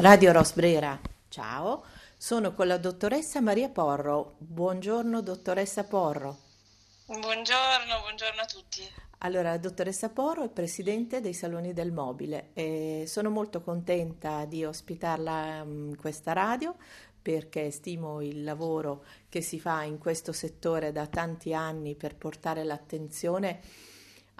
Radio Rosbrera, ciao, sono con la dottoressa Maria Porro. Buongiorno dottoressa Porro. Buongiorno, buongiorno a tutti. Allora, la dottoressa Porro è presidente dei Saloni del Mobile e sono molto contenta di ospitarla in questa radio perché stimo il lavoro che si fa in questo settore da tanti anni per portare l'attenzione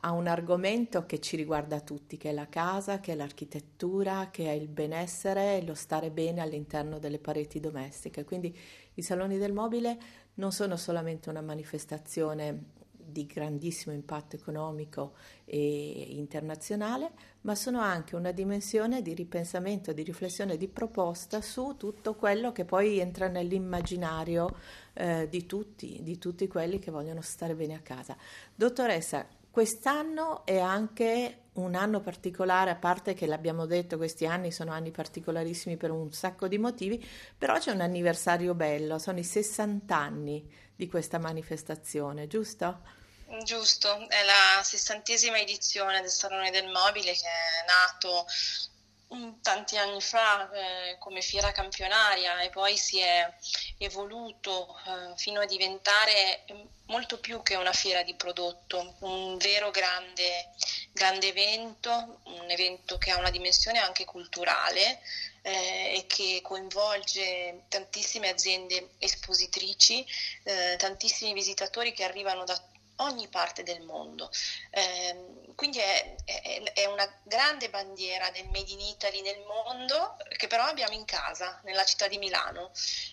a un argomento che ci riguarda tutti, che è la casa, che è l'architettura, che è il benessere e lo stare bene all'interno delle pareti domestiche. Quindi i saloni del mobile non sono solamente una manifestazione di grandissimo impatto economico e internazionale, ma sono anche una dimensione di ripensamento, di riflessione, di proposta su tutto quello che poi entra nell'immaginario eh, di tutti, di tutti quelli che vogliono stare bene a casa. Dottoressa, Quest'anno è anche un anno particolare, a parte che l'abbiamo detto, questi anni sono anni particolarissimi per un sacco di motivi, però c'è un anniversario bello, sono i 60 anni di questa manifestazione, giusto? Giusto, è la sessantesima edizione del Salone del Mobile che è nato tanti anni fa eh, come fiera campionaria e poi si è evoluto eh, fino a diventare molto più che una fiera di prodotto, un vero grande, grande evento, un evento che ha una dimensione anche culturale eh, e che coinvolge tantissime aziende espositrici, eh, tantissimi visitatori che arrivano da ogni parte del mondo. Eh, quindi è, è, è, una grande bandiera del Made in Italy nel mondo che però abbiamo in casa, nella città di Milano,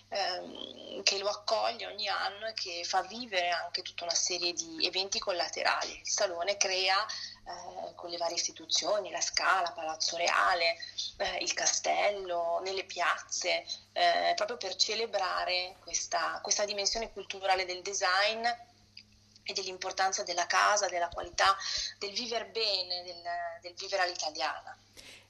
ehm, che lo accoglie ogni anno e che fa vivere anche tutta una serie di eventi collaterali. Il Salone crea eh, con le varie istituzioni, la Scala, Palazzo Reale, eh, il Castello, nelle piazze, eh, proprio per celebrare questa, questa dimensione culturale del design e dell'importanza della casa, della qualità, del vivere bene, del, del vivere all'italiana.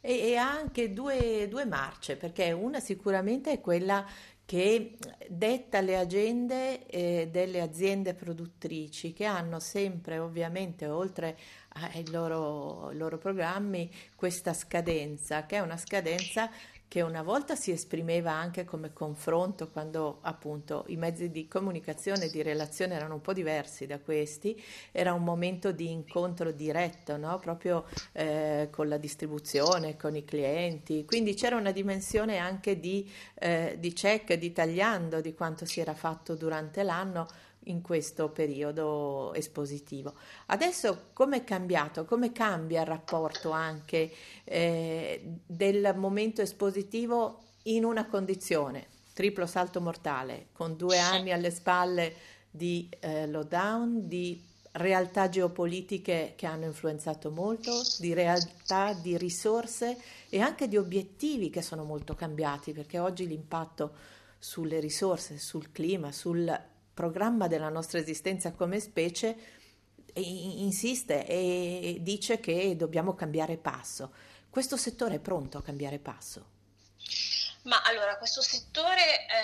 E, ha anche due, due marce, perché una sicuramente è quella che detta le agende eh, delle aziende produttrici che hanno sempre ovviamente oltre ai loro, loro programmi questa scadenza che è una scadenza che una volta si esprimeva anche come confronto quando appunto i mezzi di comunicazione e di relazione erano un po' diversi da questi, era un momento di incontro diretto, no? proprio eh, con la distribuzione, con i clienti, quindi c'era una dimensione anche di, eh, di check, di tagliando di quanto si era fatto durante l'anno in questo periodo espositivo. Adesso come è cambiato? Come cambia il rapporto anche eh, del momento espositivo in una condizione, triplo salto mortale, con due anni alle spalle di eh, lockdown, di realtà geopolitiche che hanno influenzato molto, di realtà di risorse e anche di obiettivi che sono molto cambiati, perché oggi l'impatto sulle risorse, sul clima, sul programma della nostra esistenza come specie insiste e dice che dobbiamo cambiare passo. Questo settore è pronto a cambiare passo? Ma allora, questo settore eh,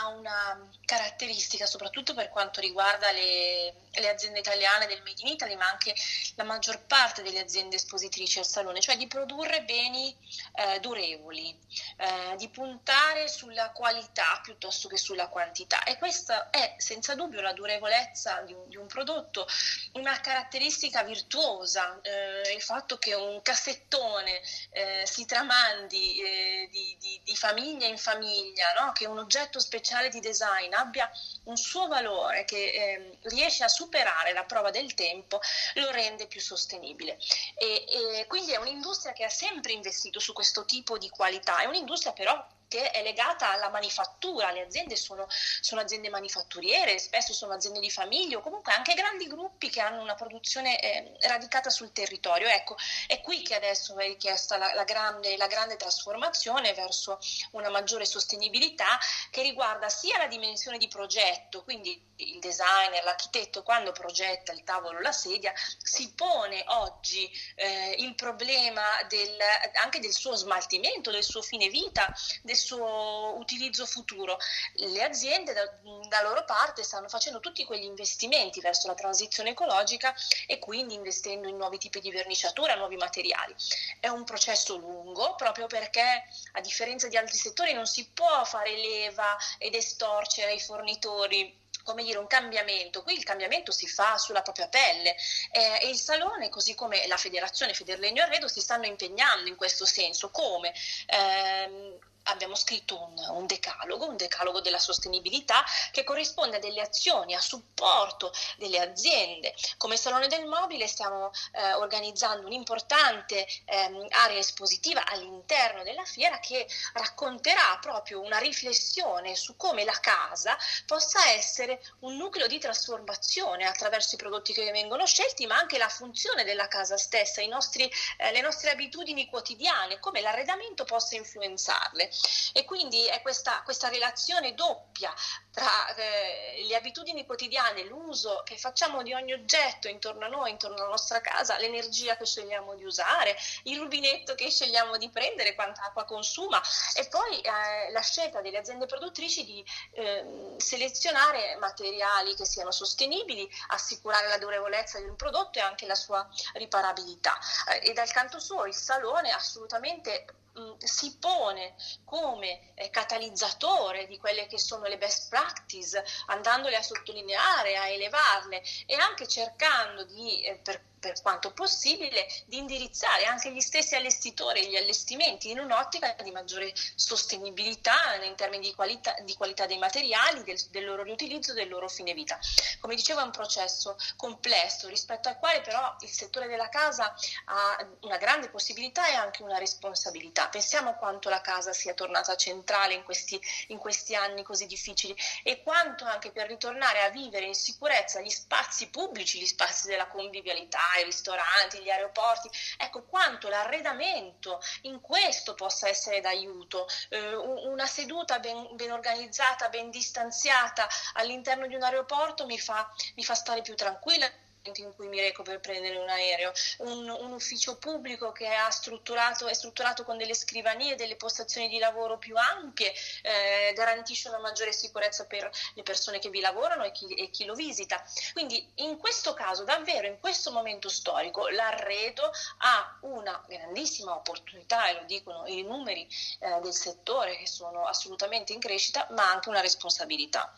ha una caratteristica, soprattutto per quanto riguarda le, le, aziende italiane del Made in Italy, ma anche la maggior parte delle aziende espositrici al salone, cioè di produrre beni eh, durevoli, eh, di puntare sulla qualità piuttosto che sulla quantità. E questa è senza dubbio la durevolezza di un, di un prodotto, una caratteristica virtuosa, eh, il fatto che un cassettone eh, si tramandi eh, di, di, di famiglia famiglia in famiglia, no? che un oggetto speciale di design abbia un suo valore, che eh, riesce a superare la prova del tempo, lo rende più sostenibile. E, e quindi è un'industria che ha sempre investito su questo tipo di qualità, è un'industria però che è legata alla manifattura, le aziende sono, sono, aziende manifatturiere, spesso sono aziende di famiglia o comunque anche grandi gruppi che hanno una produzione eh, radicata sul territorio. Ecco, è qui che adesso è richiesta la, la, grande, la grande, trasformazione verso una maggiore sostenibilità che riguarda sia la dimensione di progetto, quindi il designer, l'architetto quando progetta il tavolo, la sedia, si pone oggi eh, il problema del, anche del suo smaltimento, del suo fine vita, del suo utilizzo futuro. Le aziende da, da loro parte stanno facendo tutti quegli investimenti verso la transizione ecologica e quindi investendo in nuovi tipi di verniciatura, nuovi materiali. È un processo lungo proprio perché a differenza di altri settori non si può fare leva ed estorcere ai fornitori come dire, un cambiamento. Qui il cambiamento si fa sulla propria pelle eh, e il Salone, così come la Federazione Federlegno Arredo, si stanno impegnando in questo senso. Come? Eh, abbiamo scritto un, un, decalogo, un decalogo della sostenibilità che corrisponde a delle azioni a supporto delle aziende. Come Salone del Mobile stiamo eh, organizzando un'importante ehm, area espositiva all'interno della fiera che racconterà proprio una riflessione su come la casa possa essere un nucleo di trasformazione attraverso i prodotti che vengono scelti, ma anche la funzione della casa stessa, nostri, eh, le nostre abitudini quotidiane, come l'arredamento possa influenzarle. E quindi è questa, questa relazione doppia tra eh, le abitudini quotidiane, l'uso che facciamo di ogni oggetto intorno a noi, intorno alla nostra casa, l'energia che scegliamo di usare, il rubinetto che scegliamo di prendere, quanta acqua consuma e poi eh, la scelta delle aziende produttrici di eh, selezionare materiali che siano sostenibili, assicurare la durevolezza di un prodotto e anche la sua riparabilità. Eh, e dal canto suo il salone assolutamente Mm, si pone come eh, catalizzatore di quelle che sono le best practice, andandole a sottolineare, a elevarle e anche cercando di, eh, per per quanto possibile, di indirizzare anche gli stessi allestitori e gli allestimenti in un'ottica di maggiore sostenibilità in termini di qualità, di qualità dei materiali, del, del, loro riutilizzo, del loro fine vita. Come dicevo è un processo complesso rispetto al quale però il settore della casa ha una grande possibilità e anche una responsabilità. Pensiamo quanto la casa sia tornata centrale in questi, in questi anni così difficili e quanto anche per ritornare a vivere in sicurezza gli spazi pubblici, gli spazi della convivialità, i ristoranti, gli aeroporti, ecco quanto l'arredamento in questo possa essere d'aiuto, eh, una seduta ben, ben, organizzata, ben distanziata all'interno di un aeroporto mi fa, mi fa stare più tranquilla in cui mi reco per prendere un aereo, un, un ufficio pubblico che strutturato, è strutturato con delle scrivanie, delle postazioni di lavoro più ampie, eh, garantisce una maggiore sicurezza per le persone che vi lavorano e chi, e chi, lo visita. Quindi in questo caso, davvero in questo momento storico, l'arredo ha una grandissima opportunità, e lo dicono i numeri eh, del settore che sono assolutamente in crescita, ma anche una responsabilità.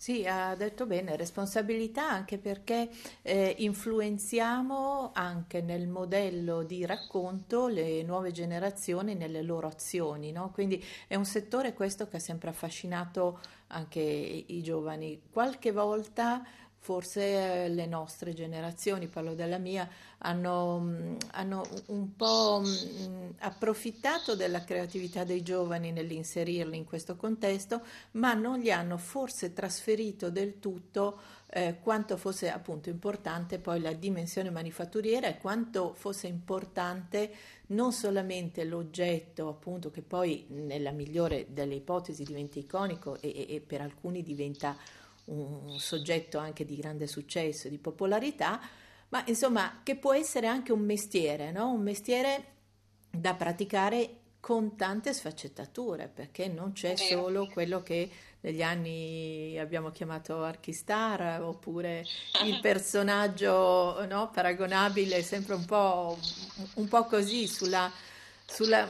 Sì, ha detto bene, responsabilità anche perché eh, influenziamo anche nel modello di racconto le nuove generazioni nelle loro azioni, no? Quindi è un settore questo che ha sempre affascinato anche i, i giovani. Qualche volta forse eh, le nostre generazioni, parlo della mia, hanno, mm, hanno, un po' mm, approfittato della creatività dei giovani nell'inserirli in questo contesto, ma non gli hanno forse trasferito del tutto eh, quanto fosse appunto importante poi la dimensione manifatturiera e quanto fosse importante non solamente l'oggetto appunto che poi nella migliore delle ipotesi diventa iconico e, e, e per alcuni diventa un soggetto anche di grande successo, e di popolarità, ma insomma che può essere anche un mestiere, no? un mestiere da praticare con tante sfaccettature, perché non c'è solo quello che negli anni abbiamo chiamato archistar oppure il personaggio no, paragonabile, sempre un po', un po così sulla, sulla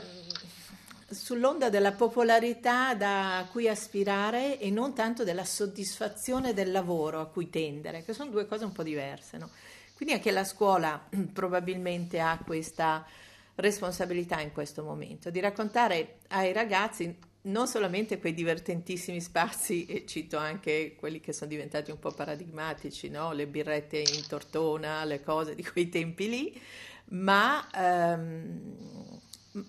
sull'onda della popolarità da cui aspirare e non tanto della soddisfazione del lavoro a cui tendere, che sono due cose un po' diverse. No? Quindi anche la scuola probabilmente ha questa responsabilità in questo momento, di raccontare ai ragazzi non solamente quei divertentissimi spazi, e cito anche quelli che sono diventati un po' paradigmatici, no? le birrette in tortona, le cose di quei tempi lì, ma, um,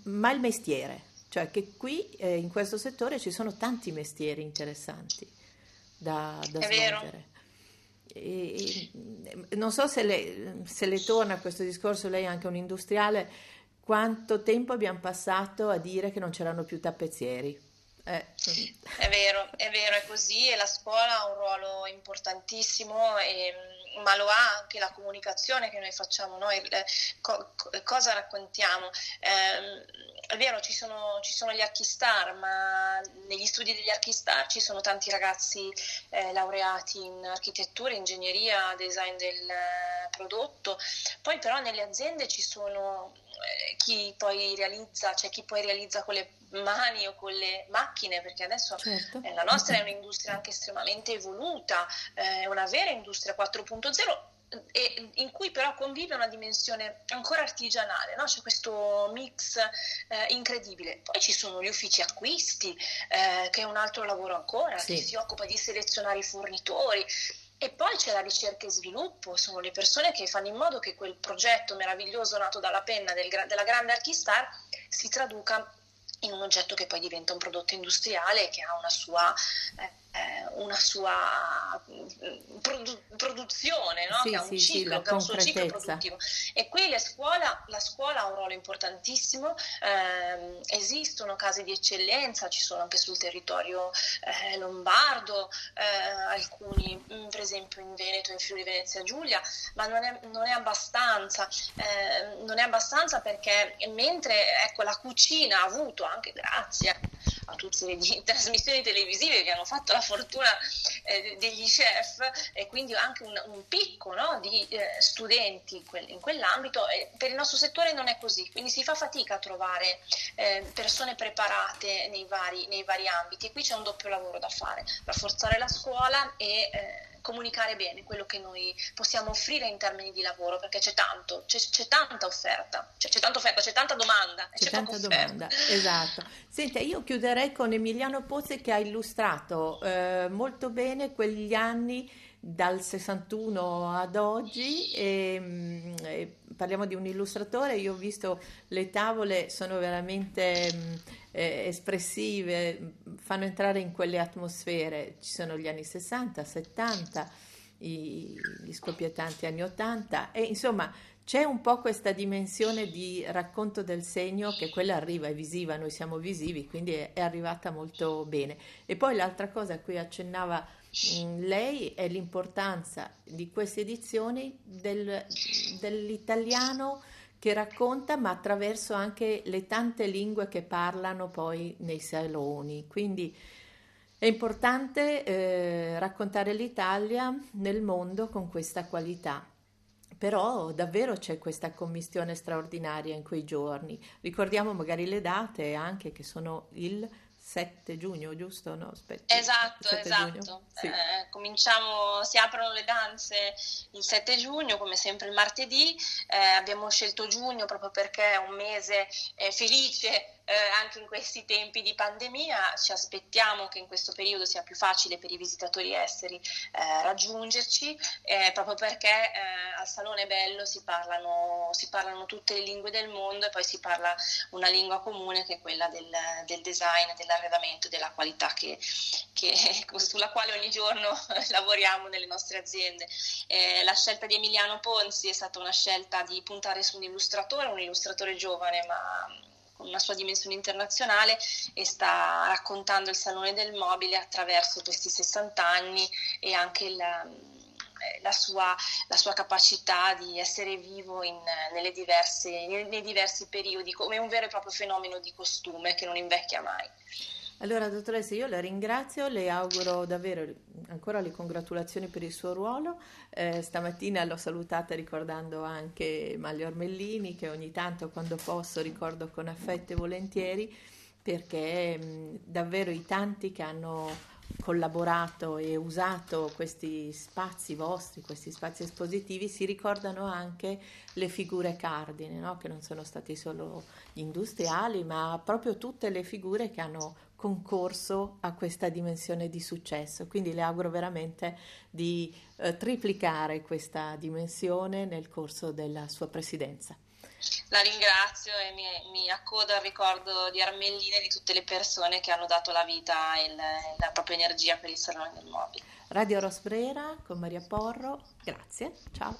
ma il mestiere, cioè che qui eh, in questo settore ci sono tanti mestieri interessanti da, da svolgere. E, e, non so se le, se le torna questo discorso, lei è anche un industriale, quanto tempo abbiamo passato a dire che non c'erano più tappezzieri. Eh. È vero, è vero, è così e la scuola ha un ruolo importantissimo, e, ma lo ha anche la comunicazione che noi facciamo, noi co- cosa raccontiamo. Eh, è vero, ci sono, ci sono gli archistar, ma negli studi degli archistar ci sono tanti ragazzi eh, laureati in architettura, ingegneria, design del eh, prodotto, poi però nelle aziende ci sono eh, chi poi realizza, cioè chi poi realizza con le mani o con le macchine, perché adesso certo. eh, la nostra è un'industria anche estremamente evoluta, eh, è una vera industria 4.0 e in cui però convive una dimensione ancora artigianale, no? c'è questo mix eh, incredibile. Poi ci sono gli uffici acquisti, eh, che è un altro lavoro ancora, sì. che si occupa di selezionare i fornitori. E poi c'è la ricerca e sviluppo, sono le persone che fanno in modo che quel progetto meraviglioso nato dalla penna del, della grande Archistar si traduca in un oggetto che poi diventa un prodotto industriale che ha una sua, eh, una sua mm, produ- produzione, no? sì, che ha un sì, ciclo, sì, che ha un suo ciclo produttivo. E qui la scuola, la scuola ha un ruolo importantissimo, eh, esistono casi di eccellenza, ci sono anche sul territorio eh, lombardo, eh, alcuni mm, per esempio in Veneto, in Friuli Venezia Giulia, ma non è, non è abbastanza, eh, non è abbastanza perché mentre ecco, la cucina ha avuto anche grazie a tutte le trasmissioni televisive che hanno fatto la fortuna eh, degli chef e quindi anche un, un picco no, di eh, studenti in, quel, in quell'ambito. E per il nostro settore non è così, quindi si fa fatica a trovare eh, persone preparate nei vari, nei vari ambiti e qui c'è un doppio lavoro da fare, rafforzare la scuola e eh, comunicare bene quello che noi possiamo offrire in termini di lavoro, perché c'è tanto, c'è, c'è tanta offerta, cioè, c'è tanta offerta, c'è tanta domanda. C'è, c'è tanta domanda, esatto. Senta, io chiuderei con Emiliano Pozzi che ha illustrato eh, molto bene quegli anni dal 61 ad oggi e, mm, e parliamo di un illustratore, io ho visto le tavole, sono veramente mm, eh, espressive, fanno entrare in quelle atmosfere, ci sono gli anni 60, 70, i, gli scoppiettanti anni 80 e insomma c'è un po' questa dimensione di racconto del segno che quella arriva, è visiva, noi siamo visivi, quindi è, è arrivata molto bene. E poi l'altra cosa a cui accennava lei è l'importanza di queste edizioni del, dell'italiano che racconta ma attraverso anche le tante lingue che parlano poi nei saloni. Quindi è importante eh, raccontare l'Italia nel mondo con questa qualità. Però davvero c'è questa commistione straordinaria in quei giorni. Ricordiamo magari le date anche che sono il 7 giugno, giusto? No, aspetta. Esatto, esatto. Sì. Eh, cominciamo, si aprono le danze il 7 giugno, come sempre il martedì. Eh, abbiamo scelto giugno proprio perché è un mese eh, felice eh, anche in questi tempi di pandemia ci aspettiamo che in questo periodo sia più facile per i visitatori esteri eh, raggiungerci, eh, proprio perché eh, al Salone Bello si parlano, si parlano, tutte le lingue del mondo e poi si parla una lingua comune che è quella del, del design, dell'arredamento della qualità che, che, sulla quale ogni giorno lavoriamo nelle nostre aziende. Eh, la scelta di Emiliano Ponzi è stata una scelta di puntare su un illustratore, un illustratore giovane ma una sua dimensione internazionale e sta raccontando il Salone del Mobile attraverso questi 60 anni e anche il, eh, la, sua, la, sua, capacità di essere vivo in, diverse, nei diversi periodi come un vero e proprio fenomeno di costume che non invecchia mai. Allora, dottoressa, io la ringrazio, le auguro davvero ancora le congratulazioni per il suo ruolo. Eh, stamattina l'ho salutata ricordando anche Maglio Ormellini, che ogni tanto quando posso ricordo con affetto e volentieri, perché mh, davvero i tanti che hanno collaborato e usato questi spazi vostri, questi spazi espositivi, si ricordano anche le figure cardine, no? che non sono stati solo gli industriali, ma proprio tutte le figure che hanno concorso a questa dimensione di successo. Quindi le auguro veramente di eh, triplicare questa dimensione nel corso della sua presidenza. La ringrazio e mi, mi, accodo al ricordo di Armellina e di tutte le persone che hanno dato la vita e la propria energia per il Salone del Mobile. Radio Rosbrera con Maria Porro, grazie, ciao.